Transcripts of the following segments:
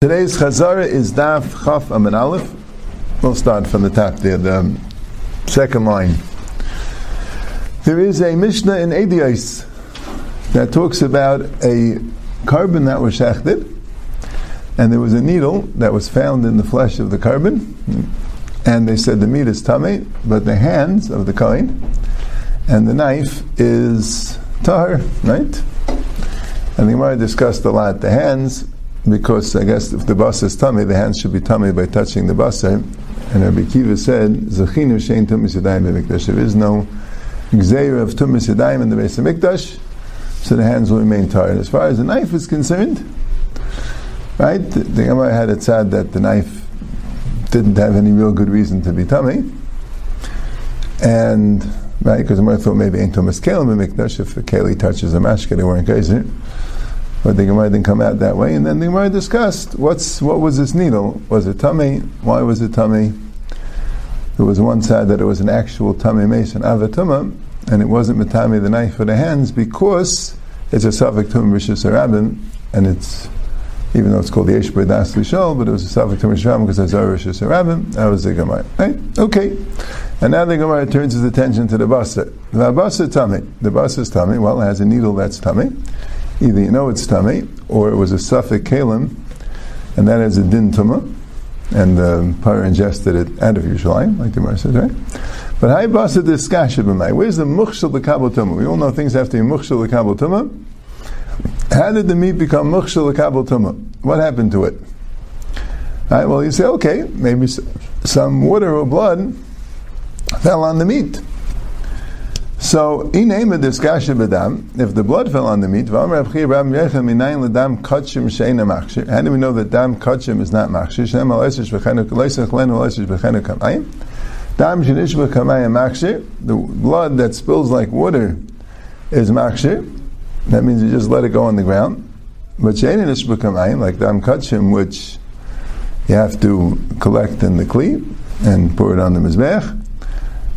Today's Chazara is Daf Chaf Amin Aleph. We'll start from the top there, the second line. There is a Mishnah in Edios that talks about a korban that was shechted, and there was a needle that was found in the flesh of the korban, and they said the meat is tummy, but the hands of the kohen and the knife is tahar, right? And the Gemara discussed a lot the hands, because I guess if the bus is tummy, the hands should be tummy by touching the basar. And Rabbi Kiva said, "Zachinu shein tumis yadayim b'mikdash." There is no gzeir of tumis yadayim in the base of mikdash, so the hands will remain tired. As far as the knife is concerned, right? The, the Gemara had it said that the knife didn't have any real good reason to be tummy, and right because the Gemara thought maybe ain't tumis kelim b'mikdash if a touches a mashke, they weren't geyser. But the Gemara didn't come out that way. And then the Gemara discussed what's what was this needle? Was it tummy? Why was it tummy? There was one side that it was an actual tummy mason avatuma, and it wasn't matami the knife or the hands because it's a suffix tum arabim, and it's even though it's called the Yesh Das Lishol, but it was a suffix tum because it's a arabim. That was the Gemara. Right? Okay. And now the Gemara turns his attention to the basa. The basa tummy. The basa tummy. Well, it has a needle that's tummy either you know it's tummy, or it was a suffix kalim, and that is a din tumah, and the par ingested it out of Yerushalayim, like the Gemara says, right? But how basa this b'mai? Where's the mukhshal l'kabel tumah? We all know things have to be mukhshal l'kabel tumah. How did the meat become mukhshal l'kabel tumah? What happened to it? Well, you say, okay, maybe some water or blood fell on the meat. So, in name of this kasha b'dam, if the blood fell on the meat, how do we know that dam kachim is not kamayim. Machshir, the blood that spills like water is machshir. That means you just let it go on the ground. But sheinish v'kamayim, like dam kachim, which you have to collect in the kli and pour it on the mizbech.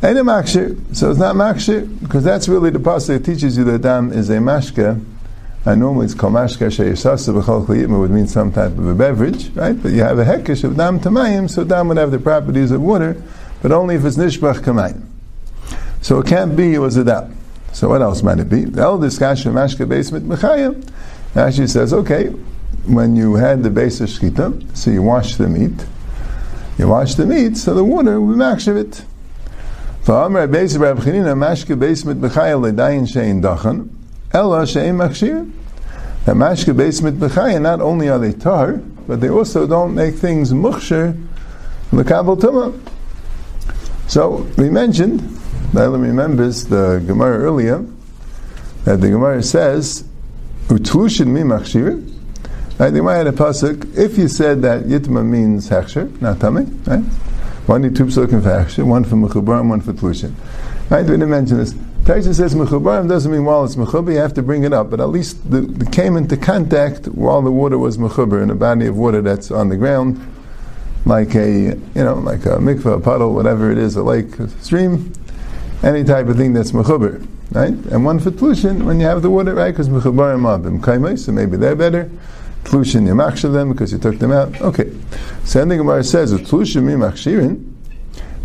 Ain't a makshir, so it's not makshir, because that's really the pasuk that teaches you that dam is a mashke. And normally it's called mashke sheyisasa b'chol kliyim, would mean some type of a beverage, right? But you have a hekesh of dam tamayim, so dam would have the properties of water, but only if it's nishbach kamayim. So it can't be it was a dam. So what else might it be? The eldest kasha mashka basement mechayim. Actually says, okay, when you had the base of shkita, so you wash the meat, you wash the meat, so the water will be it. V'amar beis Rab Chanina mashke beis mit b'chaya ledayin shein dachan, ella shein machshir. That mashke beis mit b'chaya, not only are they tar, but they also don't make things mukhshir l'kabel tumah. So we mentioned, Nyla remembers the Gemara earlier, that the Gemara says, utlushin mi machshir. Right, the Gemara had a pasuk. If you said that yitma means hechsher, not tummy, right? One for action, one for mechubarim, one for tlushin. Right? We didn't mention this. Taisa says mechubarim doesn't mean while it's mechubar, you have to bring it up, but at least the came into contact while the water was mechubar in a body of water that's on the ground, like a you know like a mikvah, a puddle, whatever it is, a lake, a stream, any type of thing that's mechubar. Right? And one for tlushin when you have the water, right? Because mechubarim abim kaimai, so maybe they're better. Tlushin yamachshav them because you took them out. Okay. So the Gemara says, Tlushin mi machshirin.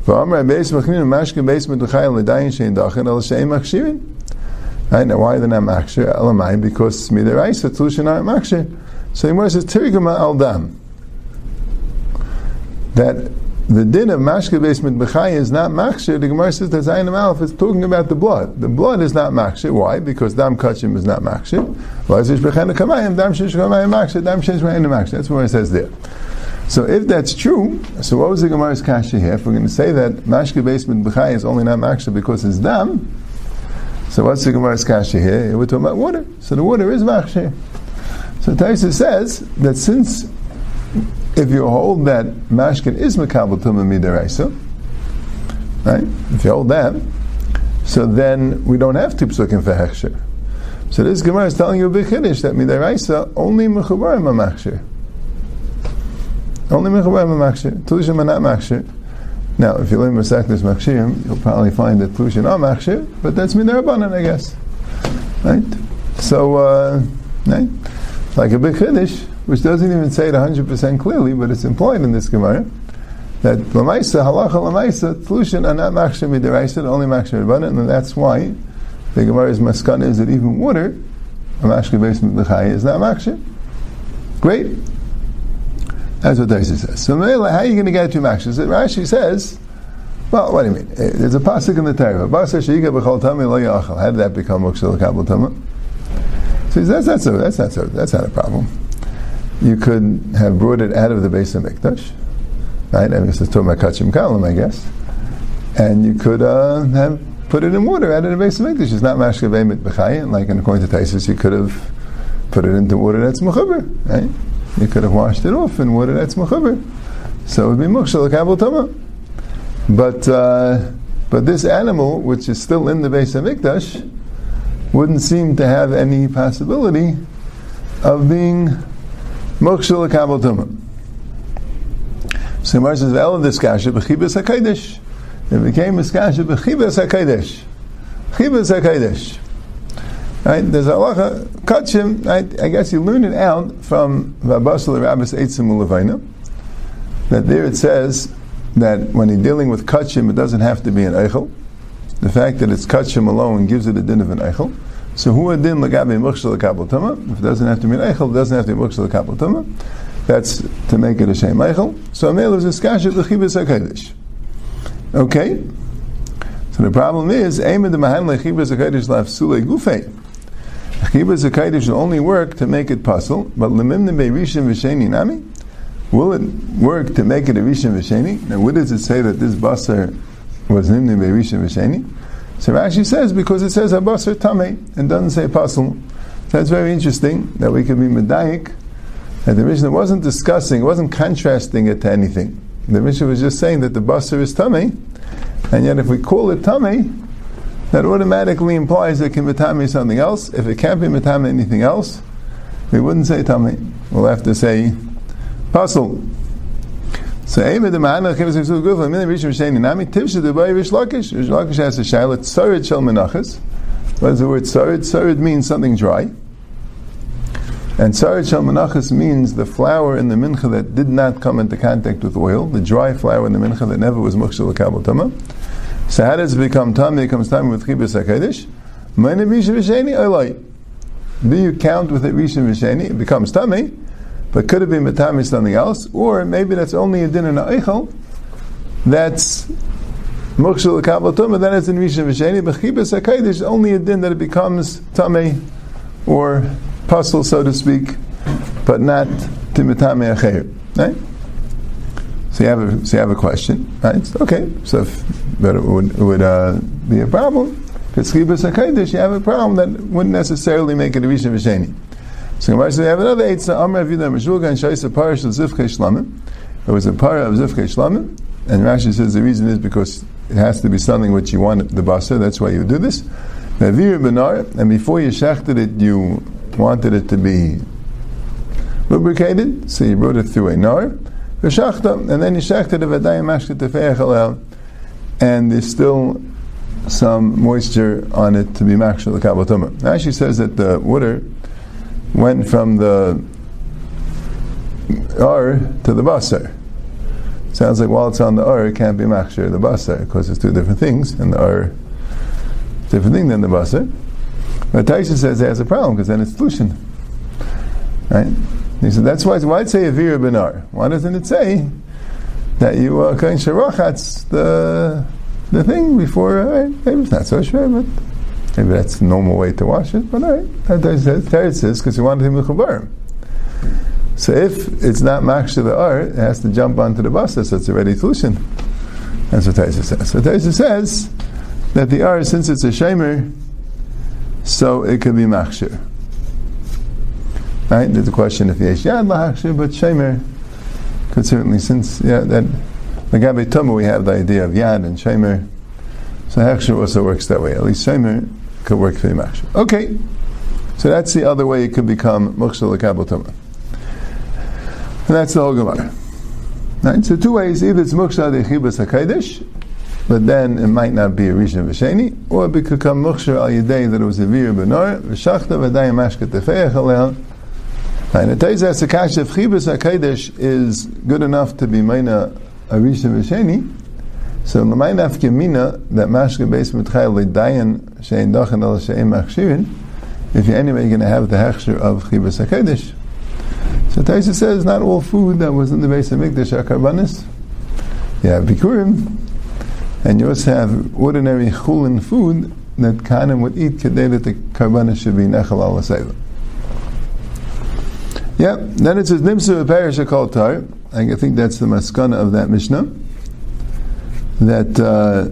Beis machnin mashkin beis medachayim l'dayin shein dachin el shein machshirin. Right now, why are they not machshir? Elamai because midiraisa tlushin aren't machshir. So the Gemara says, Tirigama al dam. That the din of mashke basement b'chay is not machshir. The Gemara says that Zayin Aleph is talking about the blood. The blood is not machshir. Why? Because dam kachim is not machshir. That's what it says there. So if that's true, so what was the Gemara's kasha here? If we're going to say that mashke basement b'chay is only not machshir because it's dam, so what's the Gemara's kasha here? We're talking about water. So the water is machshir. So Taisa says that since if you hold that mashkin is makabel tumah midaraisa, right? If you hold that, so then we don't have two psukim for hechsher. So this Gemara is telling you a big that midaraisa only mechubarim machshir. Only mechubarim machshir. Tlushim are not machshir. Now, if you learn Masechtas Machshirim, you'll probably find that Tlushin are Machshir, but that's Midarabanan, I guess. Right? So, uh, right? like a big which doesn't even say it 100% clearly, but it's implied in this Gemara, that Lamaisa, Halacha Lamaisa, Tlushin are not Machshem Midiraisa, only Machshem Midiraisa, and that's why the Gemara's Maskana is that even water, a Mashke L'chai, is not Machshem. Great. That's what Daisy says. So, how are you going to get to Machshem? Rashi says, well, what do you mean? Eh, there's a pasuk in the Torah. How did that become Mokshel Kabul Tama? So that's, a, that's, that's, a, that's not a problem. You could have brought it out of the base of Mikdash, right? I this is talking about Kachim Kalam, I guess. And you could uh, have put it in water out of the base of Mikdash. It's not Beimit B'chayim, like in according to Taisus, you could have put it into water that's Mechuber, right? You could have washed it off in water that's Mechuber. So it would be Mukshal Kabul Tama. But, uh, but this animal, which is still in the base of Mikdash, wouldn't seem to have any possibility of being Mokshel Kabal Tumah. So Mar says, "Ela diskasha b'chibas hakodesh." It became diskasha b'chibas hakodesh. Chibas hakodesh. Right? There's halacha kachim. Right? I guess you learn it out from Vabasal Rabbis Eitzim Ulavina. That there it says that when you're dealing with kachim, it doesn't have to be an eichel. The fact that it's kachim alone gives it a din of an eichel. So who a din lagabe mukshal kabel tuma? If it doesn't have to be an eichel, it doesn't have to be mukshal kabel tuma. That's to make it a shem eichel. So a male is a skasha lechibas hakodesh. Okay. So the problem is, aim the mahan lechibas hakodesh laf sule gufei. Chibas hakodesh will only work to make it puzzle, but lemim nebe rishim v'sheni nami. Will it work to make it a rishim v'sheni? Now, what does it say that this basar was nimni nebe rishim v'sheni? So Rashi says because it says abasar tame and doesn't say apostle. That's very interesting that we can be medayik. And the Mishnah wasn't discussing, it wasn't contrasting it to anything. The Mishnah was just saying that the basar is tame, and yet if we call it tame, that automatically implies that it can be something else. If it can't be metame anything else, we wouldn't say tame. We'll have to say puzzle. So Ema the Ma'ana Chem Zim Sul Gufla Min Rishim Sheni Nami the Bay Rish Lakish. Rish Lakish has a Shailat Tzarid Shel Menachas. What is the word Tzarid? Tzarid means something dry. And Tzarid Shel Menachas means the flour in the mincha that did not come into contact with oil the dry flour in the mincha that never was Mukshal Kabal Tama so how does it become Tam? It comes Tam with Chibas HaKadosh Mana Rishim Sheni Olai do you count with it Rishim Sheni it becomes Tameh but could have been matami something else, or maybe that's only a din in eichel. That's mukshul kabbalah then it's in rishon v'sheni. But chibas is only a din that it becomes tame or puzzle, so to speak, but not timitame acher. Right? So you have a so you have a question, right? Okay, so if, but it would, it would uh, be a problem. Because you have a problem that wouldn't necessarily make it a rishon v'sheni. So Gemara says we have another eitzah Amr Avida Meshulga and Shaisa Parish of Zivkei Shlamim. It was a para of Zivkei Shlamim, and Rashi says the reason is because it has to be something which you want the basa. That's why you do this. Navir benar, and before you shechted it, you wanted it to be lubricated, so you brought it through a nar. V'shachta, and then you shechted it v'adayim mashket tefeich and there's still some moisture on it to be the kabbalah. Rashi says that the water went from the Ur to the Basar. Sounds like while it's on the Ur, it can't be Machshir, the Basar, because it's two different things, and the Ur different thing than the Basar. But Taisha says it has a problem, because then it's Tushin. Right? He said, that's why, why it say Avir Benar? Why doesn't it say that you are uh, Kain Sharachat's the, the thing before, right? maybe it's not so sure, but Maybe that's the normal way to wash it, but right. Teretz says because he wanted him to chavar. So if it's not makshir the art, it has to jump onto the basa, so it's already tushin. That's what Taisa says. So Taisa says that the art, since it's a shamer, so it could be makshir. Right? There's a question if yesh yad lahakshir, but shamer could certainly, since yeah, that Gabe Tumah we have the idea of yad and shamer. So hechsher also works that way. At least shamer could work for Yimachshav. Okay, so that's the other way it could become Mukshal Kabal Tumah. And that's the whole Gemara. Right? So two ways, either it's Mukshal Dechibas HaKadosh, but then it might not be a Rishon V'Sheni, or it could become Mukhshar al Yedei that it was a Vir Benor, V'Shachta V'Dai Mashka Tefeach Alel. And it tells us the Kash of Chibas HaKadosh is good enough to be Meina a Rishon V'Sheni, so L'may Nafke Mina, that Mashka Beis Mitchayel L'dayan Shein Dachen El Shein Machshirin, if you're anyway going to have the Hechsher of Chibas HaKadosh. So Taisa says not all food that was in the base of Mikdash are karbanis. You have bikurim, and you also have ordinary chulin food that Kanim would eat today that the karbanis should be nechal al asayla. Yeah, then it says nimsa parish tar. I think that's the maskana of that Mishnah. That uh,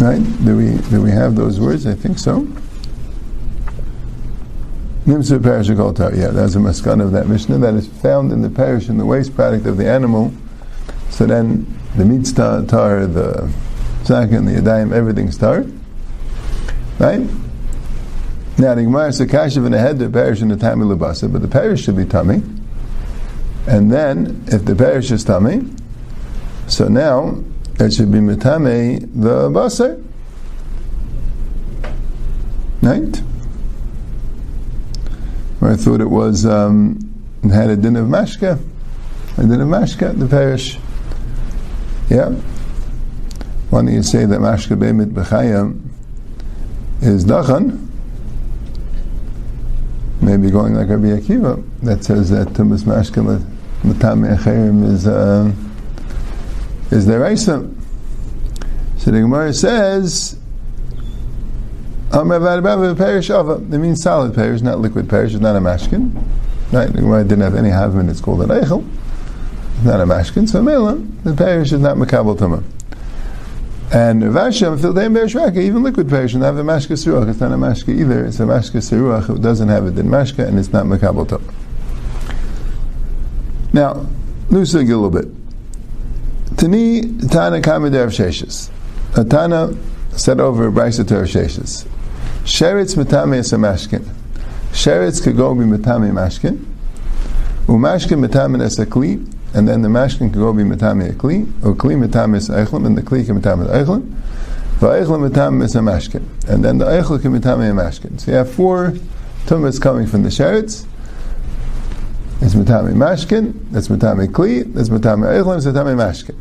right? Do we do we have those words? I think so. Nimsa parish. Yeah, that's a maskan of that Mishnah that is found in the parish in the waste product of the animal. So then the meat's tar, tar the second, the yadayim, everything's tar. Right? Now the Gemara says kashav in the head the parish in the tummy lebasa, but the parish should be tummy. And then if the parish is tummy, so now it should be mitame the baser. Right? I thought it was um, had a din of mashka, a din of mashka, the parish. Yeah. Why don't you say that mashka be'emit b'chayim is dachan? maybe going like Rabbi Akiva that says that Tumas Mashka Matame Acherim is uh, is the Raisa. So the Gemara says Ava. That means solid perish, not liquid perish. It's not a mashkin. Right? The Gemara didn't have any havim. It's called an eichel. It's not a mashkin. So Mela, the perish is not makabel tumah. And Vashem, Fildeim Bereshraka, even liquid perish, and have a mashka siruach. It's not a mashka either. It's a mashka siruach. It doesn't have a din mashka, and it's not makabel top. Now, loosely a little bit. Tani Tana Kamidav Sheshis. A Tana said over Brisa to Sheretz Matame is a mashkin. Sheretz could go be Matame mashkin. Umashkin Matame is a kli and then the mashkin can go be metame a kli, or kli metame is eichlim, and the kli can metame is eichlim, va'eichlim metame is a mashkin, and then the eichel can metame a mashkin. So you have four tumas coming from the sheretz. It's metame mashkin, that's metame kli, that's metame eichlim, it's metame mashkin.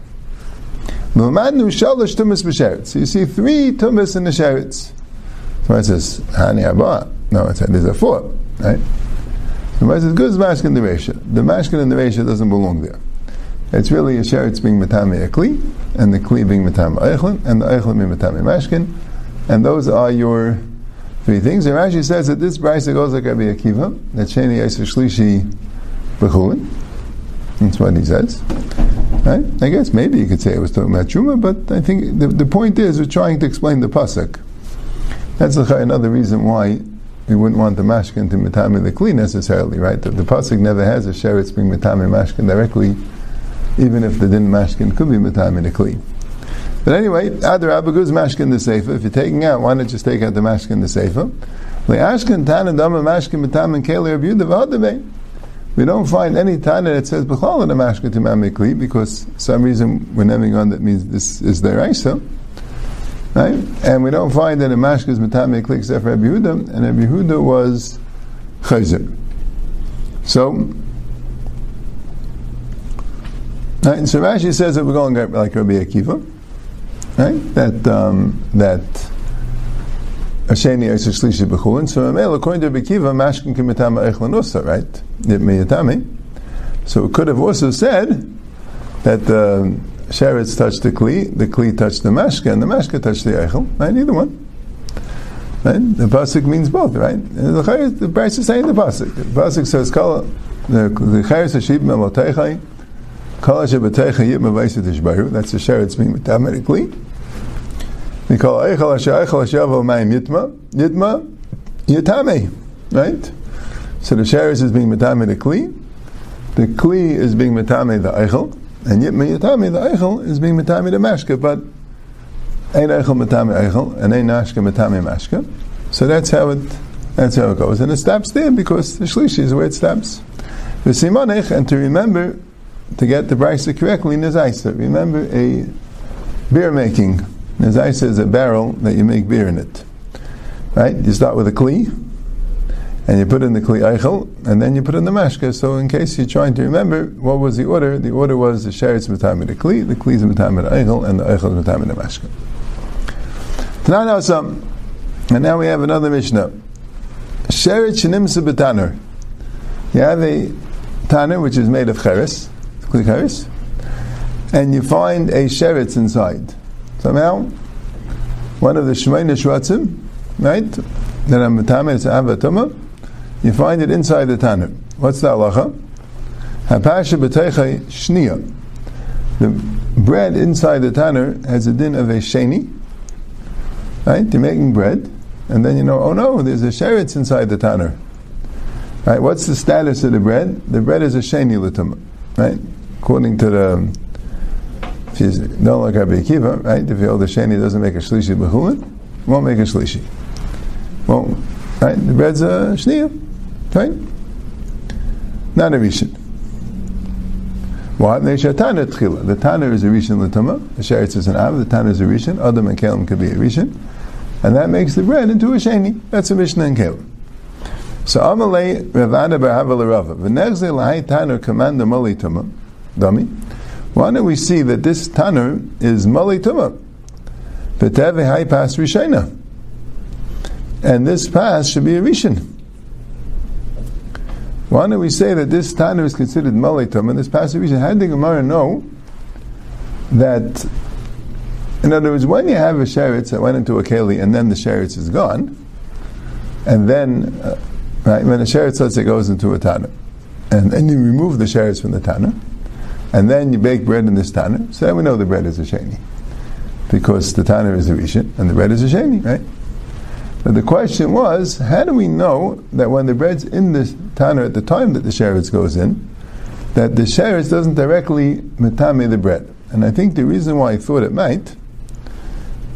So you see three tumas in the sheretz. So it says, hani haba. No, it says, there's a four, right? The Gemara says, good as mashkin the Resha. The mashkin and the Resha doesn't belong there. It's really a sheretz being matame a kli, and the kli being matame eichlin, and the eichlin being matame mashkin, and those are your three things. And Rashi says that this brisa goes like Rabbi Akiva, that sheni yisr shlishi b'chulin. That's what he says. Right? I guess maybe you could say it was talking about Truma, but I think the, the point is we're trying to explain the pasuk. That's another reason why we wouldn't want the mashkin to mitame the kli necessarily, right? The, the pasuk never has a sheretz being mitame mashkin directly, even if the din mashkin could be mitame the kli. But anyway, Adar Abaguz mashkin the sefer. If you're taking out, why not just take out the mashkin the sefer? Le'ashkin tana dama mashkin mitame keli Rabbi we don't find any tana that says b'chol in the mashkin to because some reason we're naming on that means this is their isa. Right? And we don't find that a mashka is matame except for Rabbi Yehuda, and Rabbi Yehuda was chayzer. So, right? so Rashi says that we're going like Rabbi Akiva, right? That um, that Asheni Yosef Shlishi B'chulin. So, according to Rabbi Akiva, mashkin can mitama echlanusa, right? It may So, it could have also said that the um, Sheretz touched the Kli, the Kli touched the Mashka, and the Mashka touched the Eichel, right? Either one. Right? The Pasuk means both, right? The Chayr, the price is saying the Pasuk. The Pasuk says, Kala, the Chayr Sashib Memoteichai, Kala Shabbateichai Yit Mavaisit Ishbaru, that's the Sheretz being metametically. We call Eichel Asher Eichel Ashavo Mayim Yitma, Yitma, Yitame, right? So the Sheretz is being metametically, the Kli the kli is being metame the Eichel, and yet miyatami, the eichel, is being mitami the mashka, but ein eichel mitami eichel, and ein nashka mitami mashka. So that's how it that's how it goes. And it stops there because the shlishi is where it stops. The simonech, and to remember to get the brisa correctly, Nizaisa. Remember a beer making. Nizaisa is a barrel that you make beer in it. Right? You start with a kli, and you put in the kli eichel, and then you put in the mashka. So in case you're trying to remember, what was the order? The order was the sheretz mitam the kli, the kli is the eichel, and the eichel is the mashka. Now, now some, and now we have another mishnah. Sheretz shenimsa betaner. You have a tanner which is made of cheres, kli cheres, and you find a sheretz inside. Somehow, one of the shmeina shvatzim, right? That I'm metame, it's avatuma. You find it inside the tanner. What's the halacha? Hapasha b'teicha shniya. The bread inside the tanner has a din of a sheni. Right? You're making bread, and then you know, oh no, there's a sheretz inside the tanner. Right? What's the status of the bread? The bread is a sheni l'tuma. Right? According to the you don't like Rabbi Akiva, right? If the sheni doesn't make a shlishi b'chulin, won't make a shlishi. Won't. Right? The bread's a shniya. Right? Not a rishon. What? Tana tchila. The Tana is a rishon l'tuma. The sheretz is an av. The Tana is a rishon. Adam and kelim could be a rishon. And that makes the bread into a sheni. That's a mishnah and kelim. So Amalei Ravana Barhava Rava. V'nechze l'hai Tana commander mali tuma. Dummy. Why don't we see that this Tanner is mali tuma? V'teve hai pas rishena. And this pass should be a rishon. Why don't we say that this Tanner is considered Malitum and this passive Rishon? How did the Gemara know that, in other words, when you have a sheretz that went into a keli and then the sheretz is gone, and then, uh, right, when a sheretz, let's say, goes into a Tanner, and then you remove the sheretz from the Tanner, and then you bake bread in this Tanner, so then we know the bread is a Sheni. Because the Tanner is a Rishon and the bread is a Sheni, right? But the question was, how do we know that when the bread's in the tanner at the time that the sheretz goes in, that the sheretz doesn't directly metame the bread? And I think the reason why I thought it might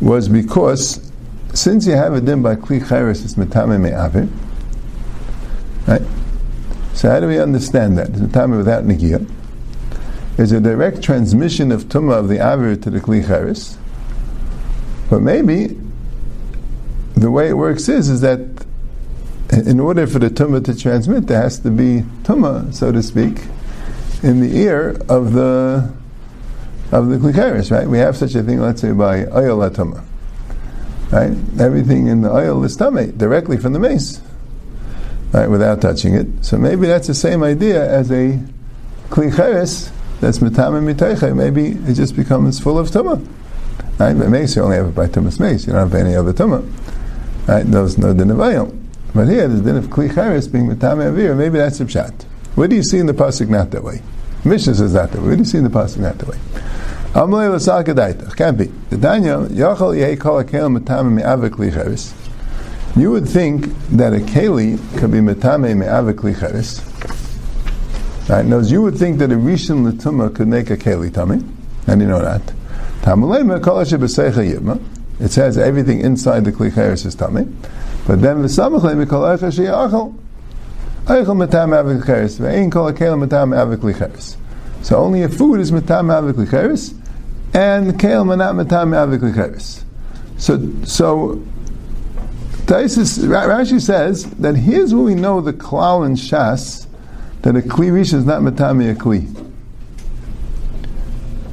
was because since you have a din by kli cheres, it's metame me'avir, right? So how do we understand that? It's metame without negia. Is a direct transmission of tumah of the avir to the kli cheres, but maybe the way it works is is that in order for the tumah to transmit, there has to be tumah, so to speak, in the ear of the of the klikaris, right? We have such a thing, let's say, by oil tumah, right? Everything in the oil is tumah directly from the mace, right? Without touching it. So maybe that's the same idea as a klikaris that's mitame mitayche. Maybe it just becomes full of tumah. Right? But mace, you only have it by tumas mace. You don't have any other tumah. Right? There's no din of ayil. But here, there's din of kli charis being mitame avir. Maybe that's a pshat. Where do you see in the pasuk not that way? Mishnah says that way. What do you see in the pasuk not that way? Amalei l'saka daita. Can't be. The Daniel yachal yei kol akel mitame me'ave kli. You would think that a keli could be mitame me'ave kli. Right? Knows you would think that a rishon l'tumah could make a keli tummy. And you know that. It says everything inside the klicheres is tummy, but then the samachle mikol eicha sheyachal eichel metam avik klicheres ve'ein kol akel metam avik klicheres. So only if food is metam avik klicheres, and kale manat metam avik klicheres. So so. Taisus, Rashi says that here's where we know the klal and shas that a kli rish is not metami a kli.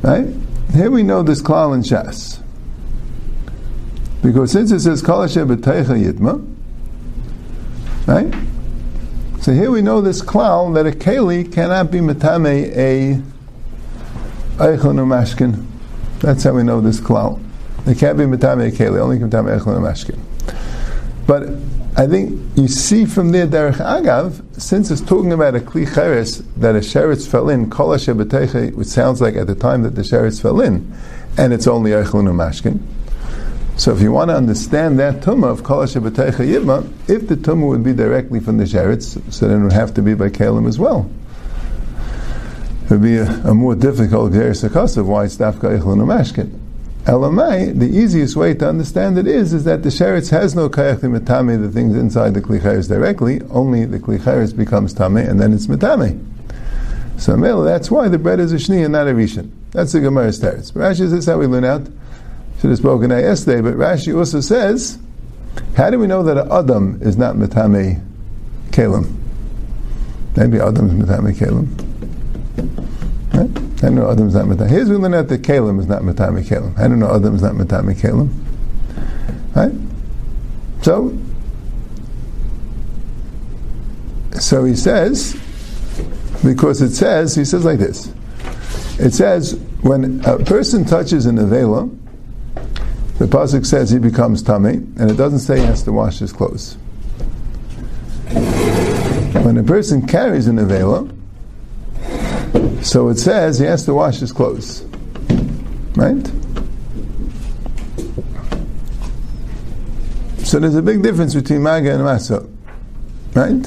Right? Here we know this klal and shas. Because since it says Kol Hashem Yitma, right? So here we know this klal that a keli cannot be metame a eichlon mashkin. That's how we know this klal. It can't be matame a keli, only metame eichlon mashkin. But I think you see from there, Derech Agav, since it's talking about a kli cheres that a sheretz fell in, kol which sounds like at the time that the sheretz fell in, and it's only eichlon mashkin. So if you want to understand that tumah of kol yibma, if the tumah would be directly from the sheretz, so then it would have to be by kalim as well. It would be a, a more difficult geris of why it's dafka ichlun mashkin. Elamai, the easiest way to understand it is, is that the sheretz has no kayach mitame, the things inside the klichayers directly, only the klichayers becomes tame, and then it's mitame. So Mela, that's why the bread is a shni and not a rishon. That's the Gemara's teretz. Rashi says this how we learn out. Should have spoken that yesterday, but Rashi also says, how do we know that an Adam is not Metame Kalim? Maybe Adam is Metame Kalim. Right? I know Adam is not Metame. Here's we learn out that Kalim is not Metame Kalim. I don't know Adam is not Metame Kalim. Right? So, so he says, because it says, he says like this. It says, when a person touches an avela, the pasuk says he becomes tummy, and it doesn't say he has to wash his clothes. When a person carries an avela, so it says he has to wash his clothes, right? So there's a big difference between maga and masa, right?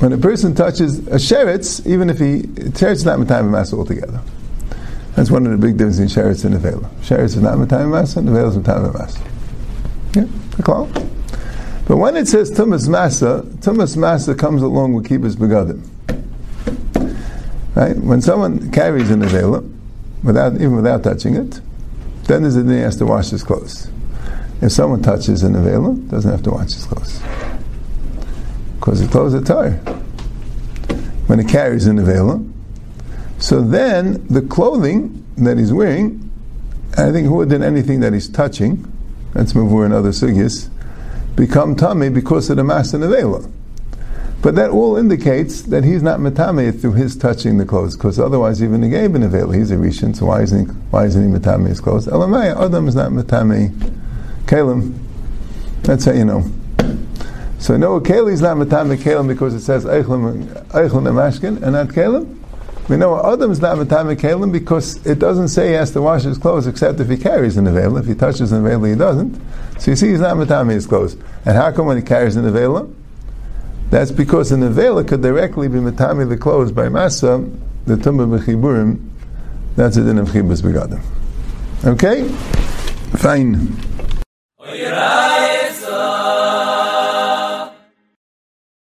When a person touches a sheretz, even if he sheretz not matayim masa altogether. That's one of the big differences in sheretz and nevela. Sheretz is not matayim masa, and nevela is matayim masa. Yeah, call. But when it says tumas masa, tumas masa comes along with kibbutz begadim. Right? When someone carries an nevela, without even without touching it, then there's a he has to wash his clothes. If someone touches an avela, doesn't have to wash his clothes. Because the clothes are tar. When he carries an avela, so then the clothing that he's wearing, I think more than anything that he's touching, that's mavur and other sugyas, become tummy because of the mass and avela. But that all indicates that he's not metame through his touching the clothes, because otherwise even the gave an avail, he's a rishon, so why isn't he, why isn't he metame his clothes? Elamai, Adam is not metame Kalim. That's how you know. So no, Kalim is not Matame Kalim because it says Eichlim Mashkin and not Kalim. We know Adam is not Matame Kalim because it doesn't say he has to wash his clothes except if he carries an veil. If he touches an veil, he doesn't. So you see, he's not Matame his clothes. And how come when he carries an veil? That's because an veil could directly be Matame the clothes by Masa, the Tumba Bechiburim. That's a din of Chibus Begadim. Okay? Fine.